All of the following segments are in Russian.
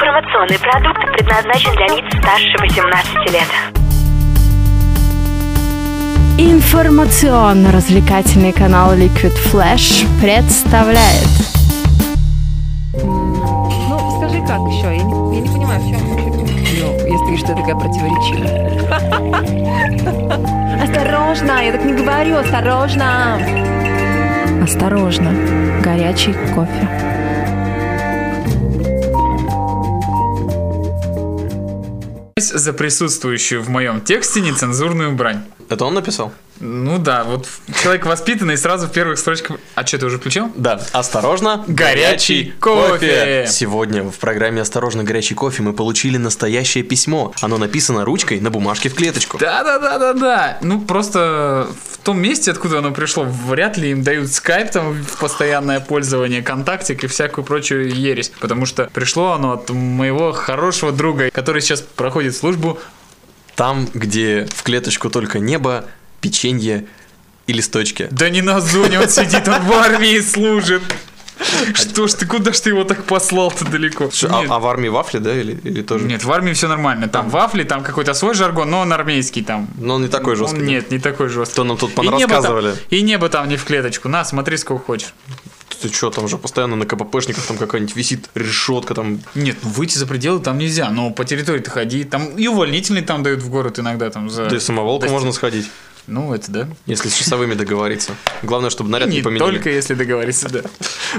Информационный продукт предназначен для лиц старше 18 лет. Информационно-развлекательный канал Liquid Flash представляет Ну, скажи, как еще? Я не, я не понимаю, в чем. Ну, если ты что я такая противоречивая. Осторожно, я так не говорю, осторожно. Осторожно, горячий кофе. За присутствующую в моем тексте нецензурную брань. Это он написал? Ну да, вот человек воспитанный сразу в первых строчках... А что, ты уже включил? Да. Осторожно, Горячий кофе. Сегодня в программе «Осторожно, горячий кофе» мы получили настоящее письмо. Оно написано ручкой на бумажке в клеточку. Да-да-да-да-да. Ну, просто в том месте, откуда оно пришло, вряд ли им дают скайп там в постоянное пользование, контактик и всякую прочую ересь. Потому что пришло оно от моего хорошего друга, который сейчас проходит службу Там, где в клеточку только небо, печенье и листочки. Да не на зоне он сидит, он в армии служит. Что ж ты, куда ж ты его так послал-то далеко? А, а в армии вафли, да, или, или тоже? Нет, в армии все нормально. Там вафли, там какой-то свой жаргон, но он армейский там. Но он не такой Он- жесткий. да? нет, не такой жесткий. То нам тут рассказывали. И небо там не в клеточку. На, смотри, сколько хочешь. Ты что, там же постоянно на КППшниках там какая-нибудь висит решетка там. Нет, ну выйти за пределы там нельзя, но по территории-то ходи. Там и увольнительный там дают в город иногда там за... Да и самоволку Дости- можно сходить, Ну, это да. если с часовыми договориться. Главное, чтобы наряд не, не поменяли. только если договориться, да.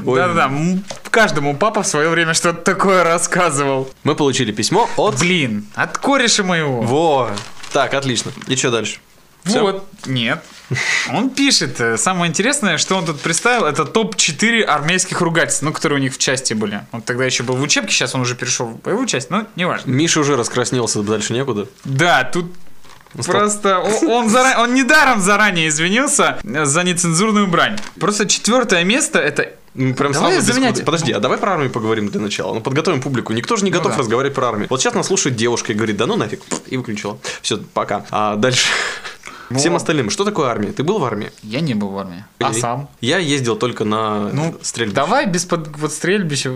М, каждому папа в свое время что-то такое рассказывал. Мы получили письмо от... Блин, от кореша моего. Во! Так, отлично. И что дальше? Всё? Вот, нет. Он пишет, э, самое интересное, что он тут представил, это топ-4 армейских ругательств, ну, которые у них в части были. Он тогда еще был в учебке, сейчас он уже перешел в боевую часть, но неважно. Миша уже раскраснелся, дальше некуда. Да, тут Просто о- он, зара- он недаром заранее извинился за нецензурную брань. Просто четвертое место это Мы Прям Давай сразу без заменять. Подожди, а давай про армию поговорим для начала. Ну, подготовим публику. Никто же не готов да. разговаривать про армию. Вот сейчас нас слушает девушка и говорит, да ну нафиг. И выключила. Все, пока. А дальше... Всем остальным, что такое армия? Ты был в армии? я не был в армии. А Или- сам? Я ездил только на Ну, стрельбу. Давай без под, вот стрельбища.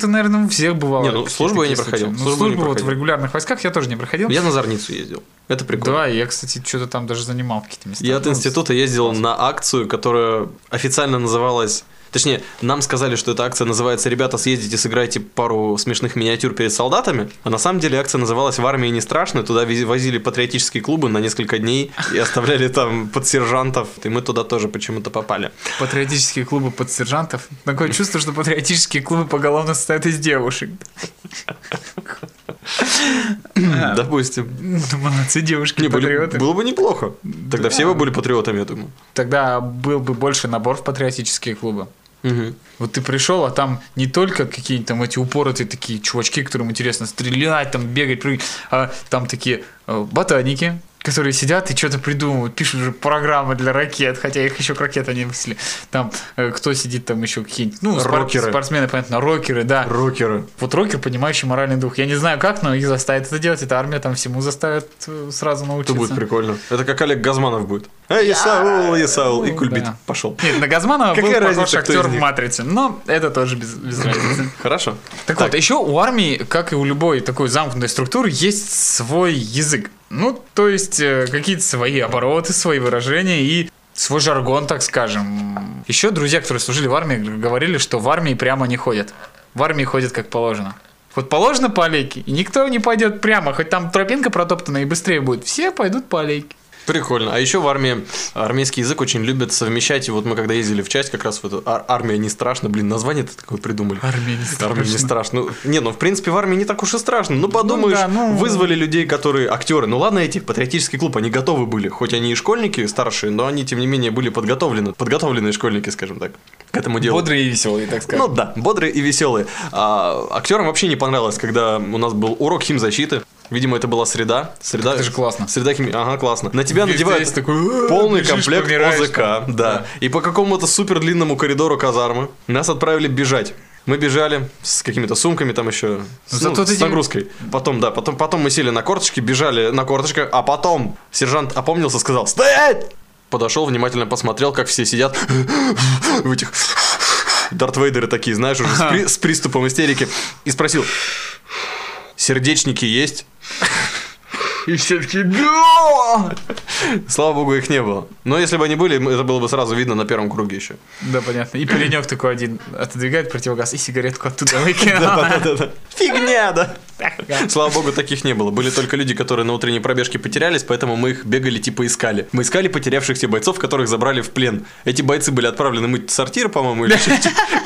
Ты, наверное, у всех бывало. Не, ну, службу я не проходил. Ну, Службу службу, не вот в регулярных войсках я тоже не проходил. Я на Зорницу ездил. Это прикольно. Да, я, кстати, что-то там даже занимал какие-то места. Я от Ну, института ездил на акцию, которая официально называлась... Точнее, нам сказали, что эта акция называется «Ребята, съездите, сыграйте пару смешных миниатюр перед солдатами». А на самом деле акция называлась «В армии не страшно». Туда возили патриотические клубы на несколько дней и оставляли там подсержантов. И мы туда тоже почему-то попали. Патриотические клубы подсержантов. Такое чувство, что патриотические клубы поголовно состоят из девушек. Допустим. Ну, молодцы, девушки, Не, патриоты. было бы неплохо. Тогда все бы были патриотами, я думаю. Тогда был бы больше набор в патриотические клубы. Мгм. Вот ты пришел, а там не только какие-нибудь там эти упоротые такие чувачки, которым интересно стрелять, там бегать, прыгать, а там такие э, ботаники, которые сидят и что-то придумывают, пишут уже программы для ракет, хотя их еще к ракетам не выпустили. Там э, кто сидит, там еще какие-нибудь, ну, спор- Рокеры. спортсмены, понятно, рокеры, да. Рокеры. Вот рокер, понимающий моральный дух. Я не знаю как, но их заставит это делать. Эта армия там всему заставит э, сразу Это научиться. будет прикольно. Это как Олег Газманов будет. Эй, Исаул, Исаул. И Ну, кульбит. да. Пошел. Нет, на Газманова был Какая похож актер в? «Матрице», но это тоже без, без разницы. Хорошо. Так, вот, еще у армии, как и у любой такой замкнутой структуры, есть свой язык. Ну, то есть э, какие-то свои обороты, свои выражения и свой жаргон, так скажем. Еще друзья, которые служили в армии, говорили, что в армии прямо не ходят. В армии ходят как положено. Вот положено по аллейке, и никто не пойдет прямо, хоть там тропинка протоптана и быстрее будет. Все пойдут по аллейке. Прикольно. А еще в армии армейский язык очень любят совмещать. И вот мы когда ездили в часть, как раз в эту ар- армия не страшно. Блин, название-то такое придумали. Армия не Армия не страшно. Ну, не, ну в принципе в армии не так уж и страшно. Ну подумаешь, да, ну- вызвали людей, которые актеры. Ну ладно, эти патриотический клуб, они готовы были. Хоть они и школьники старшие, но они тем не менее были подготовлены. Подготовленные школьники, скажем так, к этому делу. Бодрые и веселые, так сказать. Ну да, бодрые и веселые. А, актерам вообще не понравилось, когда у нас был урок химзащиты. Видимо, это была среда. Среда. Это же классно. Среда химии. Ага, классно. На тебя Весь надевают такой, полный бежишь, комплект ОЗК. там. Да. Да. И по какому-то супер длинному коридору казармы нас отправили бежать. Мы бежали с какими-то сумками там еще, с, Ну, зато ну, с нагрузкой. Потом, да, потом, потом мы сели на корточки, бежали на корточках, а потом сержант опомнился, сказал «Стоять!» Подошел, внимательно посмотрел, как все сидят в этих Дарт Вейдеры такие, знаешь, уже с, при- с приступом истерики. И спросил, Сердечники есть? И все таки да! Слава богу, их не было. Но если бы они были, это было бы сразу видно на первом круге еще. Да, понятно. И паренек такой один отодвигает противогаз и сигаретку оттуда выкинул. Фигня, да. Слава богу, таких не было. Были только люди, которые на утренней пробежке потерялись, поэтому мы их бегали типа искали. Мы искали потерявшихся бойцов, которых забрали в плен. Эти бойцы были отправлены мыть сортир, по-моему, или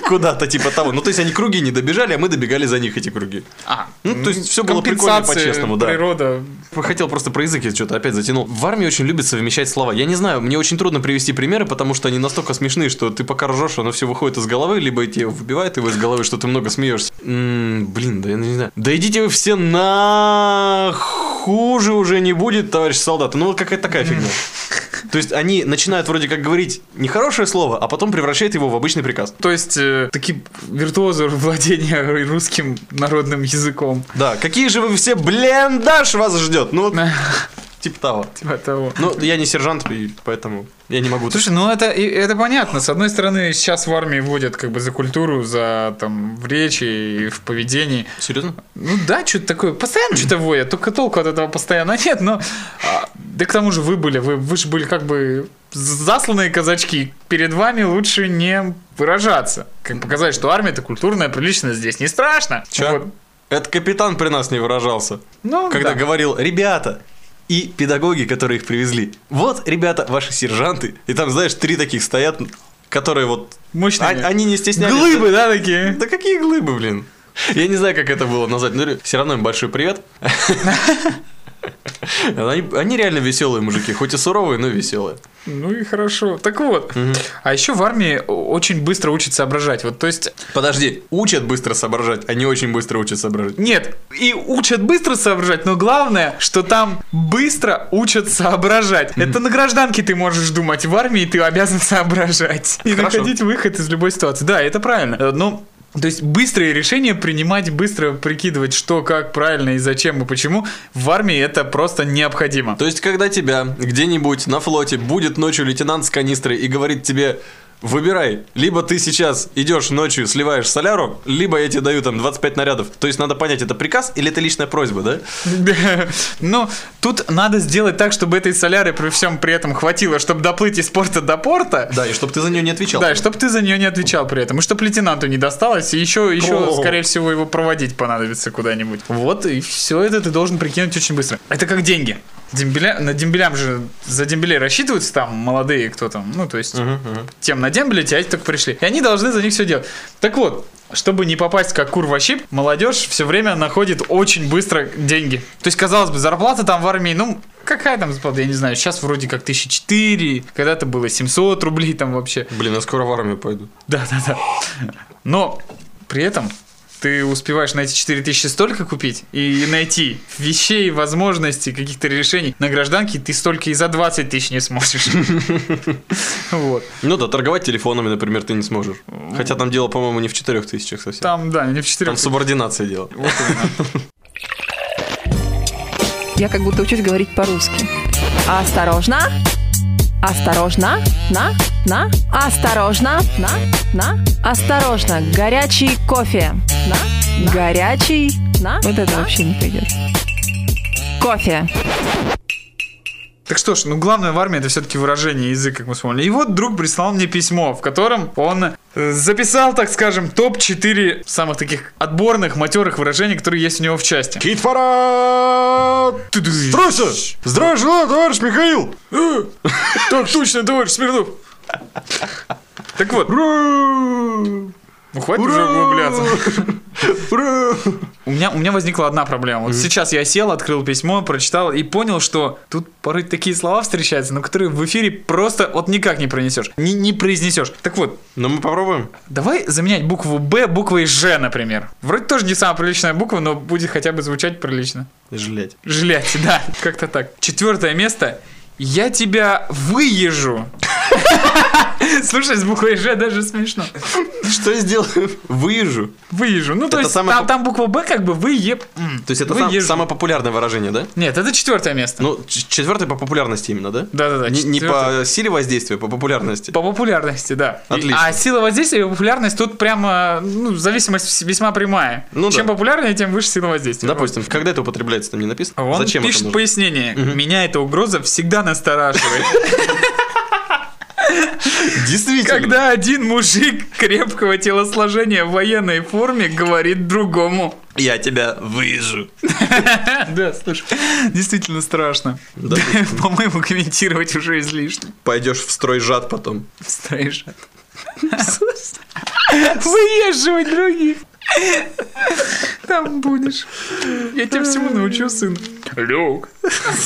куда-то типа того. Ну, то есть они круги не добежали, а мы добегали за них эти круги. А, Ну, то есть всё было прикольно по-честному, да. природа. Хотел просто про язык я что-то опять затянул. В армии очень любят совмещать слова. Я не знаю, мне очень трудно привести примеры, потому что они настолько смешные, что ты пока ржешь, оно все выходит из головы, либо тебе выбивает его из головы, что ты много смеешься. М, блин, да я не знаю. Да идите вы все на хуже уже не будет, товарищ солдат. Ну вот какая-то такая фигня. То есть они начинают вроде как говорить нехорошее слово, а потом превращают его в обычный приказ. То есть, э, такие виртуозы владения русским народным языком. Да, какие же вы все, блендаж вас ждет. Ну вот, типа того. Типа того. Ну, я не сержант, поэтому я не могу. Слушай, ну это, это понятно. С одной стороны, сейчас в армии вводят как бы за культуру, за там в речи и в поведении. Серьезно? Ну да, что-то такое. Постоянно что-то вводят, только толку от этого постоянно нет, но... а, да к тому же вы были, вы, вы же были как бы засланные казачки. Перед вами лучше не выражаться. Как показать, что армия это культурная, приличная, здесь не страшно. Чё? Вот. Это капитан при нас не выражался. Ну, когда да. говорил, ребята, и педагоги, которые их привезли. Вот, ребята, ваши сержанты. И там, знаешь, три таких стоят, которые вот... Мощные. они не стеснялись. Глыбы, да, такие? Да какие глыбы, блин? Я не знаю, как это было назвать. но все равно им большой привет. Они, они реально веселые мужики, хоть и суровые, но веселые. Ну и хорошо. Так вот, а еще в армии очень быстро учат соображать. Вот, то есть, Подожди, учат быстро соображать, они очень быстро учат соображать. нет, и учат быстро соображать, но главное, что там быстро учат соображать. Это на гражданке ты можешь думать, в армии ты обязан соображать. И Хорошо. находить выход из любой ситуации. Да, это правильно. Ну, то есть быстрые решения принимать, быстро прикидывать, что, как, правильно и зачем и почему, в армии это просто необходимо. То есть, когда тебя где-нибудь на флоте будет ночью лейтенант с канистрой и говорит тебе, выбирай, либо ты сейчас идешь ночью, сливаешь соляру, либо я тебе даю там 25 нарядов. То есть, надо понять, это приказ или это личная просьба, да? Но тут надо сделать так, чтобы этой соляры при всем при этом хватило, чтобы доплыть из порта до порта. Да, и чтобы ты за нее не отвечал. Да, и чтобы ты за нее не отвечал при этом. И чтобы лейтенанту не досталось, и еще, еще скорее всего, его проводить понадобится куда-нибудь. Вот, и все это ты должен прикинуть очень быстро. Это как деньги. Дембеля, на дембелям же за дембелей рассчитываются там молодые, кто там, ну, то есть, тем на дембеле, те эти только пришли. И они должны за них все делать. Так вот, чтобы не попасть как кур во щип, молодежь все время находит очень быстро деньги. То есть, казалось бы, зарплата там в армии, ну, какая там зарплата, я не знаю, сейчас вроде как 1004, когда-то было 700 рублей там вообще. Блин, я скоро в армию пойду. Да, да, да. Но при этом ты успеваешь на эти 4000 столько купить и найти вещей, возможностей, каких-то решений. На гражданке ты столько и за 20 тысяч не сможешь. Вот. Ну да, торговать телефонами, например, ты не сможешь. Хотя там дело, по-моему, не в 4 тысячах совсем. Там, да, не в 4 Там субординация дело. Я как будто учусь говорить по-русски. Осторожно! Осторожно! На! На! Осторожно! На! На! Осторожно! Горячий кофе! На! Горячий! На! Вот это вообще не пойдет. Кофе. Так что ж, ну главное в армии это все-таки выражение язык, как мы вспомнили. И вот друг прислал мне письмо, в котором он э, записал, так скажем, топ-4 самых таких отборных, матерых выражений, которые есть у него в части. Стройся! Здравия желаю, товарищ Михаил! Так точно, товарищ Смирнов. Так вот. Ну хватит уже углубляться. У меня, у меня возникла одна проблема. Вот сейчас я сел, открыл письмо, прочитал и понял, что тут порой такие слова встречаются, но которые в эфире просто вот никак не пронесешь, не, не произнесешь. Так вот, Ну мы попробуем. давай заменять букву Б буквой Ж, например. Вроде тоже не самая приличная буква, но будет хотя бы звучать прилично. Жалеть. Жилять, да, как-то так. Четвертое место. Я тебя выезжу. Слушай, с буквой Ж даже смешно. Что сделаю? Выезжу. Выезжу. Ну, то Это есть самое там, буква Б как бы выеб... То есть это сам- самое популярное выражение, да? Нет, это четвертое место. Ну, четвертое по популярности именно, да? Да-да-да, Не, по силе воздействия, по популярности. По популярности, да. И- Отлично. А сила воздействия и популярность тут прямо, ну, зависимость весьма прямая. Ну Чем да. популярнее, тем выше сила воздействия. Допустим, когда это употребляется, там не написано? Он Зачем пишет это нужно? пояснение. Меня эта угроза всегда настораживает. Действительно. Когда один мужик крепкого телосложения в военной форме говорит другому. Я тебя выезжу. Да, слушай, действительно страшно. По-моему, комментировать уже излишне. Пойдешь в строй жад потом. Строишь. Выезживать других. Там будешь. Я тебя всему научу, сын. Люк,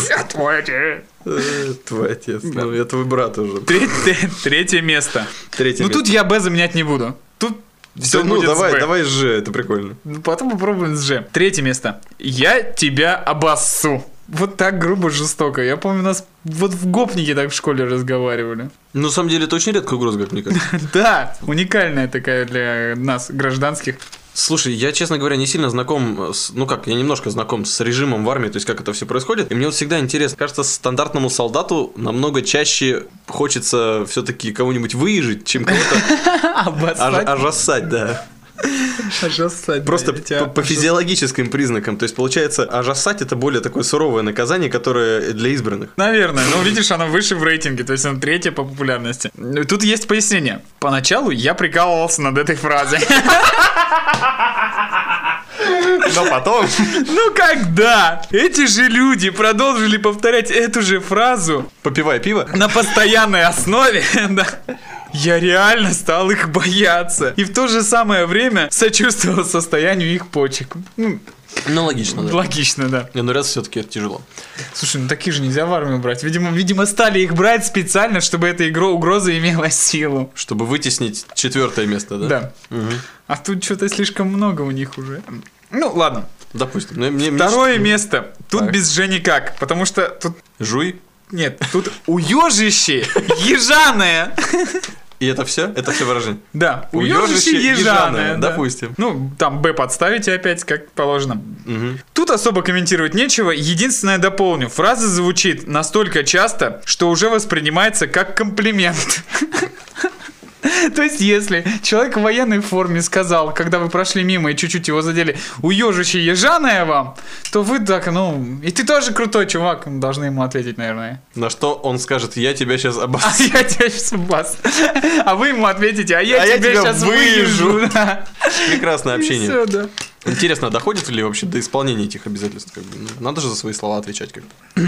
я твой отец. Э, Твой отец. Ну, это твой брат уже. Третье, место. Третье Ну тут я Б заменять не буду. Тут все ну, будет с давай, Б. давай же, это прикольно. Ну, Потом попробуем с Ж. Третье место. Я тебя обоссу. Вот так грубо, жестоко. Я помню, нас вот в гопнике так в школе разговаривали. Ну, на самом деле, это очень редкая угроза, кажется. Да, уникальная такая для нас, гражданских. Слушай, я, честно говоря, не сильно знаком с... Ну как, я немножко знаком с режимом в армии, то есть как это все происходит. И мне вот всегда интересно, кажется, стандартному солдату намного чаще хочется все-таки кого-нибудь выезжить, чем кого-то ож- Обоссать. ожасать, да. Ожасать, Просто по, по физиологическим признакам. То есть, получается, ожасать это более такое суровое наказание, которое для избранных. Наверное, но видишь, оно выше в рейтинге, то есть оно третье по популярности. Тут есть пояснение. Поначалу я прикалывался над этой фразой. Но потом... Ну когда эти же люди продолжили повторять эту же фразу Попивая пиво. на постоянной основе, да, я реально стал их бояться. И в то же самое время сочувствовал состоянию их почек. Ну, Ну, логично, да. логично, да. Не, ну раз все-таки это тяжело. Слушай, ну такие же нельзя в армию брать. Видимо, видимо, стали их брать специально, чтобы эта игра угроза имела силу. Чтобы вытеснить четвертое место, да? Да. Мгм. А тут что-то слишком много у них уже. Ну, ладно. Допустим. Ну, мне- мне- Второе место. Тут Так. без Ж никак. Потому что тут... Жуй. Нет, тут уежище ежаное. И это все? Это все выражение. Да, ежаное. ежаное, да. допустим. Ну, там Б подставите опять, как положено. Тут особо комментировать нечего. Единственное дополню. Фраза звучит настолько часто, что уже воспринимается как комплимент. То есть, если человек в военной форме сказал, когда вы прошли мимо и чуть-чуть его задели, уежище ежаное вам, то вы так, ну, и ты тоже крутой чувак, должны ему ответить, наверное. На что он скажет, я тебя сейчас А обоссу. я тебя сейчас бас. А вы ему ответите, а я А я тебя тебя сейчас. Да. Прекрасное общение. Всё, да. Интересно, а доходит ли вообще до исполнения этих обязательств? Как бы? Ну, Надо же за свои слова отвечать как-то.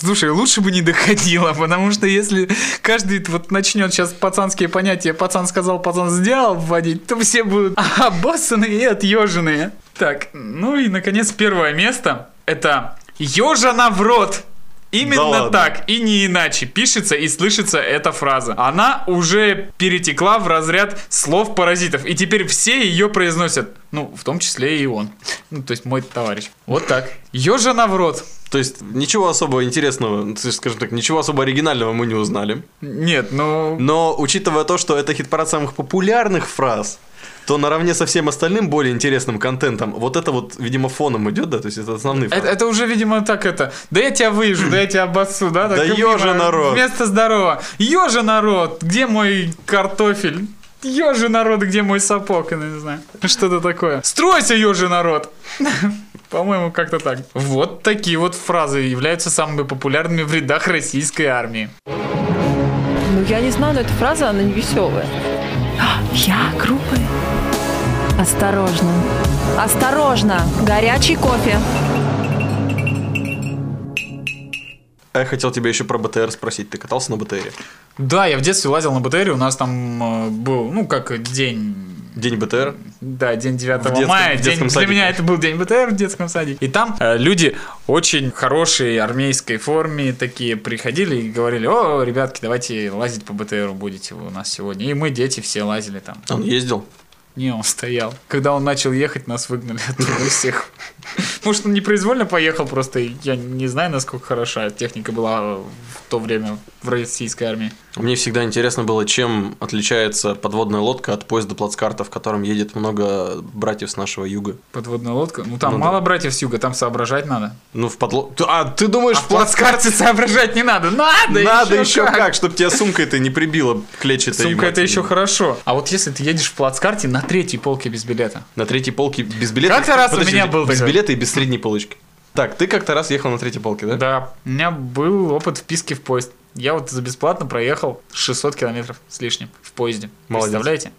Слушай, лучше бы не доходило, потому что если каждый вот начнет сейчас пацанские понятия «пацан сказал, пацан сделал» вводить, то все будут обоссанные и отъеженные. Так, ну и, наконец, первое место – это «ежана в рот». Да Именно ладно? так и не иначе пишется и слышится эта фраза. Она уже перетекла в разряд слов-паразитов, и теперь все ее произносят. Ну, в том числе и он. Ну, то есть мой товарищ. Вот так. Ежана в рот. То есть ничего особо интересного, ну, то есть, скажем так, ничего особо оригинального мы не узнали. Нет, ну... Но учитывая то, что это хит-парад самых популярных фраз, то наравне со всем остальным более интересным контентом, вот это вот, видимо, фоном идет, да, то есть это основные фразы. Это, это уже, видимо, так это. Да я тебя выезжу, да я тебя обоссу, да? Так Да ёжа народ. Вместо здорово. Ёжа народ, где мой картофель? Ёжа народ, где мой сапог? Я не знаю. Что-то такое. Стройся, ёжа народ! По-моему, как-то так. Вот такие вот фразы являются самыми популярными в рядах российской армии. Ну, я не знаю, но эта фраза, она не веселая. Я грубый. Осторожно. Осторожно. Горячий кофе. А я хотел тебя еще про БТР спросить. Ты катался на БТРе? Да, я в детстве лазил на БТРе, у нас там э, был, ну, как день День БТР? Да, день 9 В детском- мая. в день- детском для садике. меня это был день БТР в детском садике. И там э, люди очень хорошие армейской форме такие приходили и говорили, о, ребятки, давайте лазить по БТРу будете вы у нас сегодня. И мы, дети, все лазили там. Он ездил? Не, он стоял. Когда он начал ехать, нас выгнали оттуда всех. Может, он непроизвольно поехал, просто я не знаю, насколько хороша техника была в то время в российской армии. Мне всегда интересно было, чем отличается подводная лодка от поезда плацкарта, в котором едет много братьев с нашего юга. Подводная лодка. Ну, там Ну да. мало братьев с юга, там соображать надо. Ну, в подло... А ты думаешь, А в плацкарте соображать не надо. Надо, Надо еще еще как, чтобы тебя сумкой-то не прибило клетчатой. Сумка это еще хорошо. А вот если ты едешь в плацкарте на третьей полке без билета. На третьей полке без билета. Как-то раз у меня был Без такой. Билета и без средней полочки. Так, ты как-то раз ехал на третьей полке, да? Да, у меня был опыт вписки в поезд. Я вот за бесплатно проехал 600 километров с лишним в поезде. Молодец. Представляете?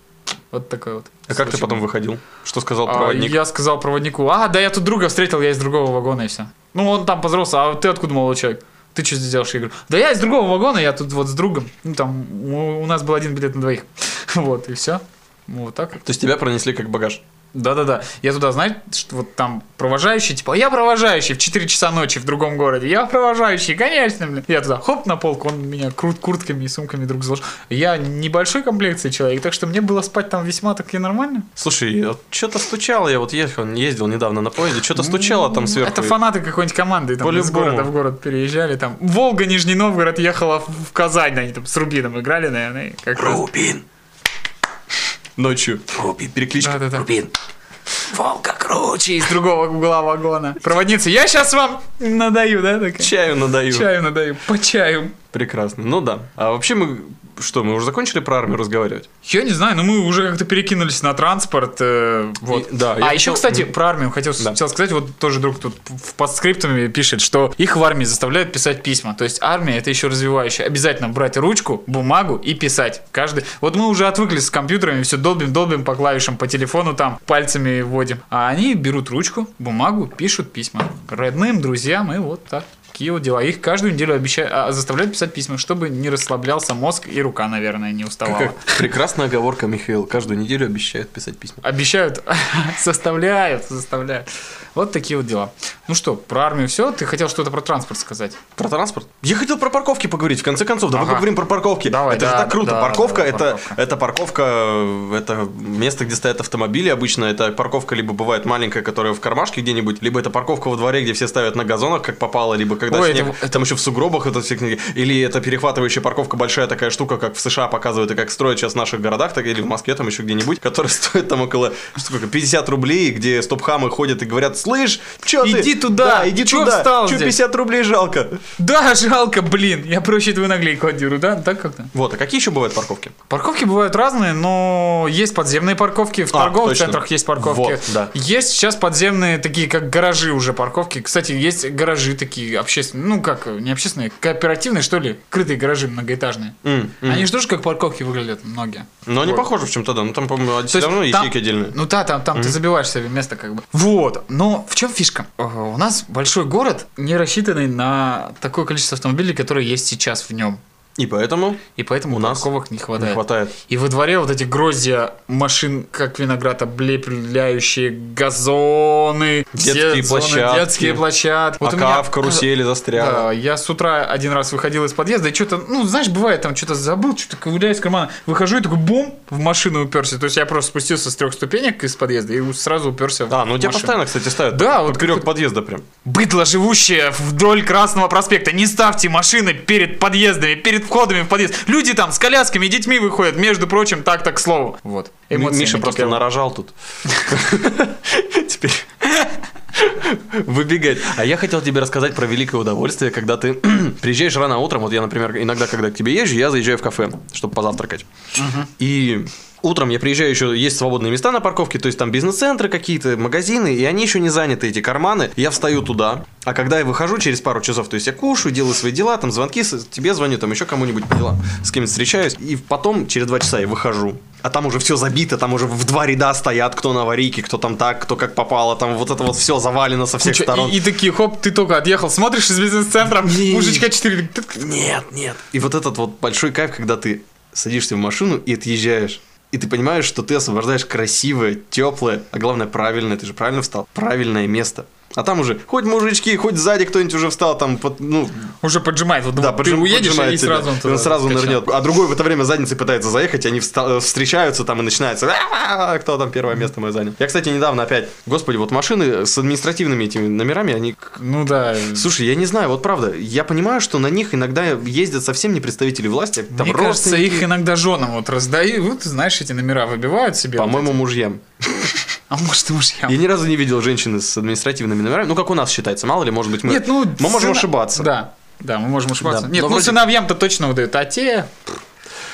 Вот такой вот. А как ты потом выходил? Что сказал А, проводник? я сказал проводнику, а, да я тут друга встретил, я из другого вагона и все. Ну, он там поздоровался, а ты откуда, молодой человек? Ты что здесь делаешь? Я говорю, да я из другого вагона, я тут вот с другом. Ну, там, у, у нас был один билет на двоих. Вот, и все. Вот так. То есть тебя пронесли как багаж. Да-да-да. Я туда, знаешь, что вот там провожающий, типа, «А я провожающий в 4 часа ночи в другом городе. Я провожающий, конечно, блин. Я туда, хоп, на полку, он меня крут куртками и сумками друг заложил. Я небольшой комплекции человек, так что мне было спать там весьма таки нормально. Слушай, вот что-то стучало, я вот ехал, ездил недавно на поезде, что-то стучало там сверху. Это фанаты какой-нибудь команды там из города в город переезжали. Там Волга, Нижний Новгород ехала в Казань, они там с Рубином играли, наверное. Как раз. Ночью. Рубин, перекличка. Да-да-да. Рубин. Волга круче из другого угла вагона. Проводница, я сейчас вам надаю, да? Такая? Чаю надаю. Чаю надаю, по чаю. Прекрасно. Ну да. А вообще мы что, мы уже закончили про армию разговаривать? Я не знаю, но мы уже как-то перекинулись на транспорт. э, вот. И- да, а хотел- еще, кстати, про армию хотел, Да. хотел сказать, вот тоже друг тут в подскриптуме пишет, что их в армии заставляют писать письма. То есть армия это еще развивающая. Обязательно брать ручку, бумагу и писать. Каждый. Вот мы уже отвыкли с компьютерами, все долбим, долбим по клавишам, по телефону там пальцами вводим. А они берут ручку, бумагу, пишут письма. Родным, друзьям и вот так. Такие вот дела. Их каждую неделю обещают, а, заставляют писать письма, чтобы не расслаблялся мозг и рука, наверное, не уставала. Как прекрасная оговорка, Михаил. Каждую неделю обещает писать письма. Обещают, заставляют, заставляют. Вот такие вот дела. Ну что, про армию все? Ты хотел что-то про транспорт сказать? Про транспорт? Я хотел про парковки поговорить. В конце концов, давай Ага. поговорим про парковки. Давай, это же да, так круто. да, парковка, да, это, парковка. это парковка, это место, где стоят автомобили обычно. Это парковка либо бывает маленькая, которая в кармашке где-нибудь, либо это парковка во дворе, где все ставят на газонах, как попало, либо когда Ой, снег, это- там еще в сугробах это все книги. Или это перехватывающая парковка, большая такая штука, как в США показывают и как строят сейчас в наших городах, так или в Москве там еще где-нибудь, которая стоит там около сколько, 50 рублей, где стоп-хамы ходят и говорят, слышь, что ты? Иди туда, Да, иди чё туда, встал Чё здесь?» 50 рублей жалко. Да, жалко, блин. Я проще твою наглей квартиру, да? Так как-то. Вот, а какие еще бывают парковки? Парковки бывают разные, но есть подземные парковки, в А, торговых точно. центрах есть парковки. Вот, да. Есть сейчас подземные, такие как гаражи уже парковки. Кстати, есть гаражи такие общественные, ну как, не общественные, кооперативные, что ли, крытые гаражи многоэтажные. М, м. Они же тоже как парковки выглядят многие. Но они Вот. похожи в чем-то, да. Ну там, по-моему, все равно там- ячейки отдельные. Ну да, там, там ты забиваешь себе место как бы. Вот. Но в чем фишка? Э, У нас большой город, не рассчитанный на такое количество автомобилей, которые есть сейчас в нем. И поэтому И поэтому У нас парковок не хватает. не хватает. И во дворе вот эти гроздья машин, как виноград, облепляющие газоны, Детские зоны, площадки. детские площадки. Вот Пока меня- в карусели застряла. Да, я с утра один раз выходил из подъезда и что-то, ну, знаешь, бывает, там что-то забыл, что-то ковыляю из кармана. Выхожу и такой бум, в машину уперся. То есть я просто спустился с трех ступенек из подъезда и сразу уперся А, ну в тебя машину. постоянно, кстати, ставят. Да, вот как- подъезда прям. Быдло, живущее вдоль Красного проспекта, не ставьте машины перед подъездами, перед входами в подъезд. Люди там с колясками и детьми выходят, между прочим, так-то к слову. Вот. Эмоции Миша просто нарожал тут. Теперь выбегать. А я хотел тебе рассказать про великое удовольствие, когда ты приезжаешь рано утром. Вот я, например, иногда, когда к тебе езжу, я заезжаю в кафе, чтобы позавтракать. И утром я приезжаю, еще есть свободные места на парковке, то есть там бизнес-центры какие-то, магазины, и они еще не заняты, эти карманы. Я встаю туда, а когда я выхожу через пару часов, то есть я кушаю, делаю свои дела, там звонки, тебе звоню, там еще кому-нибудь по делам, с кем-нибудь встречаюсь, и потом через два часа я выхожу. А там уже все забито, там уже в два ряда стоят, кто на аварийке, кто там так, кто как попало, там вот это вот все завалено со всех Куча- сторон. И, и такие, хоп, ты только отъехал, смотришь из бизнес-центра, Не. мужичка 4. Нет, нет. И вот этот вот большой кайф, когда ты садишься в машину и отъезжаешь. И ты понимаешь, что ты освобождаешь красивое, теплое, а главное правильное, ты же правильно встал, правильное место. А там уже хоть мужички, хоть сзади кто-нибудь уже встал, там, под- ну, Уже поджимает. Вот, да, думаю, ты поджим- уедешь, поджимает и тебя. сразу он И туда сразу скачал. нырнет. А другой в это время задницей пытается заехать, они вста- э, встречаются там и начинается, «А-а-а, кто там первое место мое занял. Я, кстати, недавно опять, господи, вот машины с административными этими номерами, они Ну да. Слушай, я не знаю, вот правда, я понимаю, что на них иногда ездят совсем не представители власти, а там Мне кажется, их иногда женам вот раздают, вот, знаешь, эти номера выбивают себе. по-моему, вот мужьям. А может, и мужьям. Я ни разу не видел женщины с административными номерами. Ну, как у нас считается, мало ли, может быть, мы, Нет, ну... мы можем сына- ошибаться. Да, да, мы можем ошибаться. Да, Нет, но ну вроде- сыновьям-то точно выдают, а те...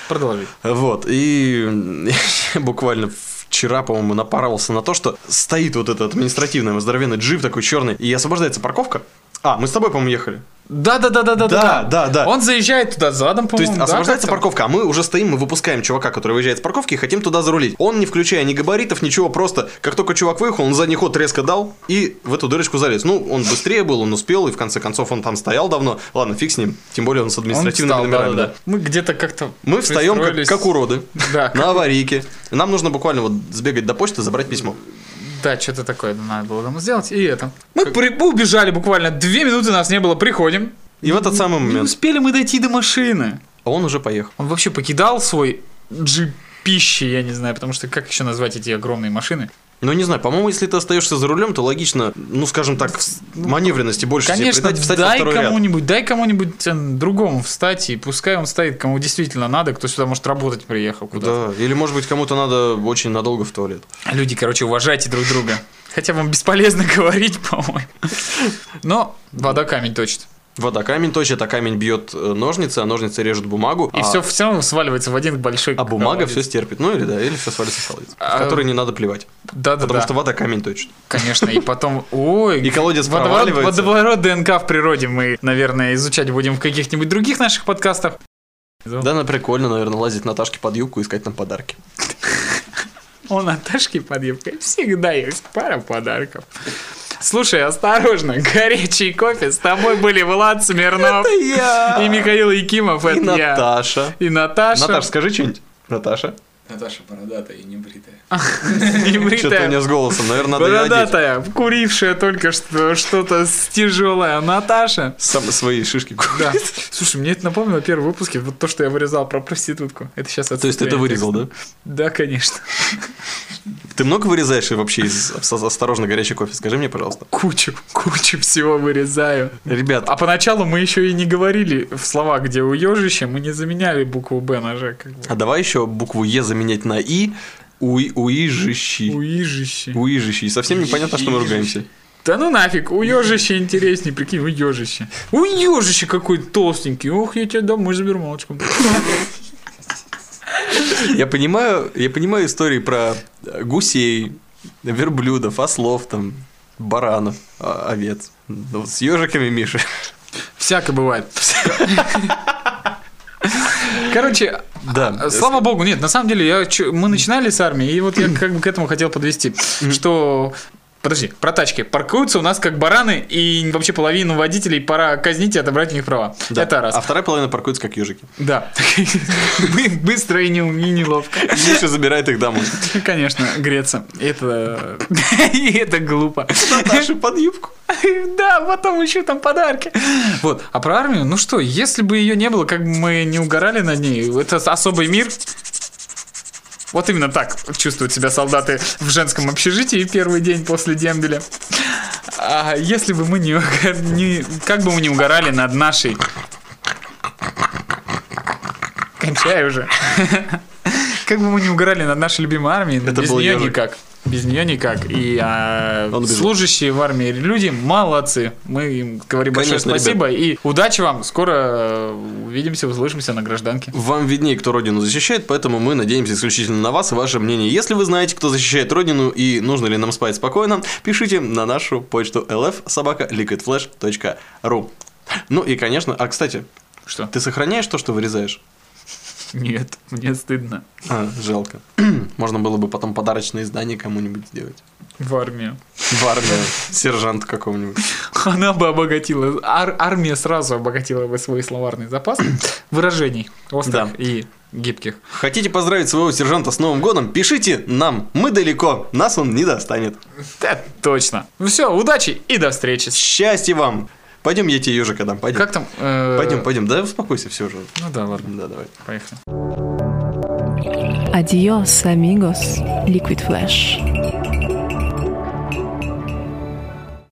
Продолжи. Вот, и буквально вчера, по-моему, напарывался на то, что стоит вот этот административный здоровенный джип такой черный, и освобождается парковка. А, мы с тобой, по-моему, ехали. Да, да, да, да, да, Да, да, да. Он заезжает туда задом, То по-моему. есть да, освобождается парковка, а мы уже стоим, мы выпускаем чувака, который выезжает с парковки, и хотим туда зарулить. Он, не включая ни габаритов, ничего, просто как только чувак выехал, он задний ход резко дал и в эту дырочку залез. Ну, он быстрее был, он успел, и в конце концов он там стоял давно. Ладно, фиг с ним, тем более он с Он административными встал, да, номерами. да, да. да. Мы где-то как-то Мы встаем как, как уроды Да, на аварийке. Нам нужно буквально вот сбегать до почты, забрать письмо. Да, что-то такое надо было там сделать. И это. Мы при- убежали буквально две минуты, нас не было, приходим. И в этот самый Не момент успели мы дойти до машины. а он уже поехал. Он вообще покидал свой джипище, я не знаю, потому что как еще назвать эти огромные машины? Ну, не знаю, по-моему, если ты остаешься за рулем, то логично, ну, скажем так, маневренности больше себе Конечно, придать, встать дай второй ряд. кому-нибудь, дай кому-нибудь другому встать, и пускай он стоит, кому действительно надо, кто сюда, может, работать приехал куда-то. Да, или, может быть, кому-то надо очень надолго в туалет. Люди, короче, уважайте друг друга. Хотя вам бесполезно говорить, по-моему. Но вода камень точит. Вода камень точит, а камень бьет э, ножницы, а ножницы режут бумагу. И а, все, равно сваливается в один большой а бумага колодец. все стерпит. Ну или да, или все свалится в колодец. А, В который не надо плевать. Да, да, Потому да. что вода камень точит. Конечно, и потом, ой, И колодец водоворот, проваливается. водоворот ДНК в природе мы, наверное, изучать будем в каких-нибудь других наших подкастах. Да, на прикольно, наверное, лазить Наташке под юбку и искать там подарки. У Наташки под юбкой всегда есть пара подарков. Слушай, осторожно, горячий кофе. С тобой были Влад Смирнов я! и Михаил Якимов. И Это я. Наташа. И Наташа. Наташа, скажи что-нибудь. Наташа. Наташа бородатая и небритая. Небритая. Что-то у нее с голосом, наверное, надо. Бородатая, курившая только что что-то тяжелое. Наташа. Сам свои шишки Да. Слушай, мне это напомнило первые выпуски, вот то, что я вырезал про проститутку. Это сейчас То есть ты это вырезал, да? Да, конечно. Ты много вырезаешь вообще из «Осторожно, горячий кофе»? Скажи мне, пожалуйста. Кучу, кучу всего вырезаю. Ребят, А поначалу мы еще и не говорили в словах, где уежище, мы не заменяли букву Б на Ж. А давай еще букву «Е» заменять на «И». Уи, уижищи. Уижище. Уижищи. И совсем непонятно, что мы ругаемся. Да ну нафиг, уежище интереснее, прикинь, уежище. Уежище какой толстенький. Ох, я тебя домой заберу молочком. Я понимаю, я понимаю истории про гусей, верблюдов, ослов, там, баранов, а- овец. Но вот с ежиками, Миша. Всяко бывает. Короче, Да. А, Слава богу, нет, на самом деле, я, мы начинали с армии, и вот я как бы к этому хотел подвести, что... Подожди, про тачки. Паркуются у нас как бараны, и вообще половину водителей пора казнить и отобрать у них права. Да. Это раз. А вторая половина паркуется как ежики. Да. Бы- Быстро и не- и неловко. Миша забирает их домой. Конечно, греться. Это... Это глупо. Наташи под юбку. Да, потом еще там подарки. Вот. А про армию, ну что, если бы ее не было, как бы мы не угорали над ней, это особый мир. Вот именно так чувствуют себя солдаты в женском общежитии первый день после дембеля. А если бы мы не, не- как бы мы не угорали над нашей... Кончай уже. Как бы мы не угорали над нашей любимой армией, Это без нее никак. Без нее никак. И а, служащие в армии люди молодцы. Мы им говорим большое Конечно, спасибо. И удачи вам. Скоро э, увидимся, услышимся на гражданке. Вам виднее, кто Родину защищает, поэтому мы надеемся исключительно на вас и ваше мнение. Если вы знаете, кто защищает Родину и нужно ли нам спать спокойно, пишите на нашу почту lf.liquidflash.ru Ну и, конечно, а, кстати, Что? ты сохраняешь то, что вырезаешь? Нет, мне стыдно. А, жалко. Можно было бы потом подарочное издание кому-нибудь сделать. В армию. В армию. Сержант какого-нибудь. Она бы обогатила. ар- армия сразу обогатила бы свой словарный запас выражений острых Да. и гибких. Хотите поздравить своего сержанта с Новым годом? Пишите нам. Мы далеко. Нас он не достанет. Да, точно. Ну все, удачи и до встречи. Счастья вам. Пойдем, я тебе ежика дам. Пойдем. Как там? э, Пойдем, пойдем. Да успокойся, все уже. Ну да, ладно, Да, давай. поехали. Adios, amigos. Liquid Flash.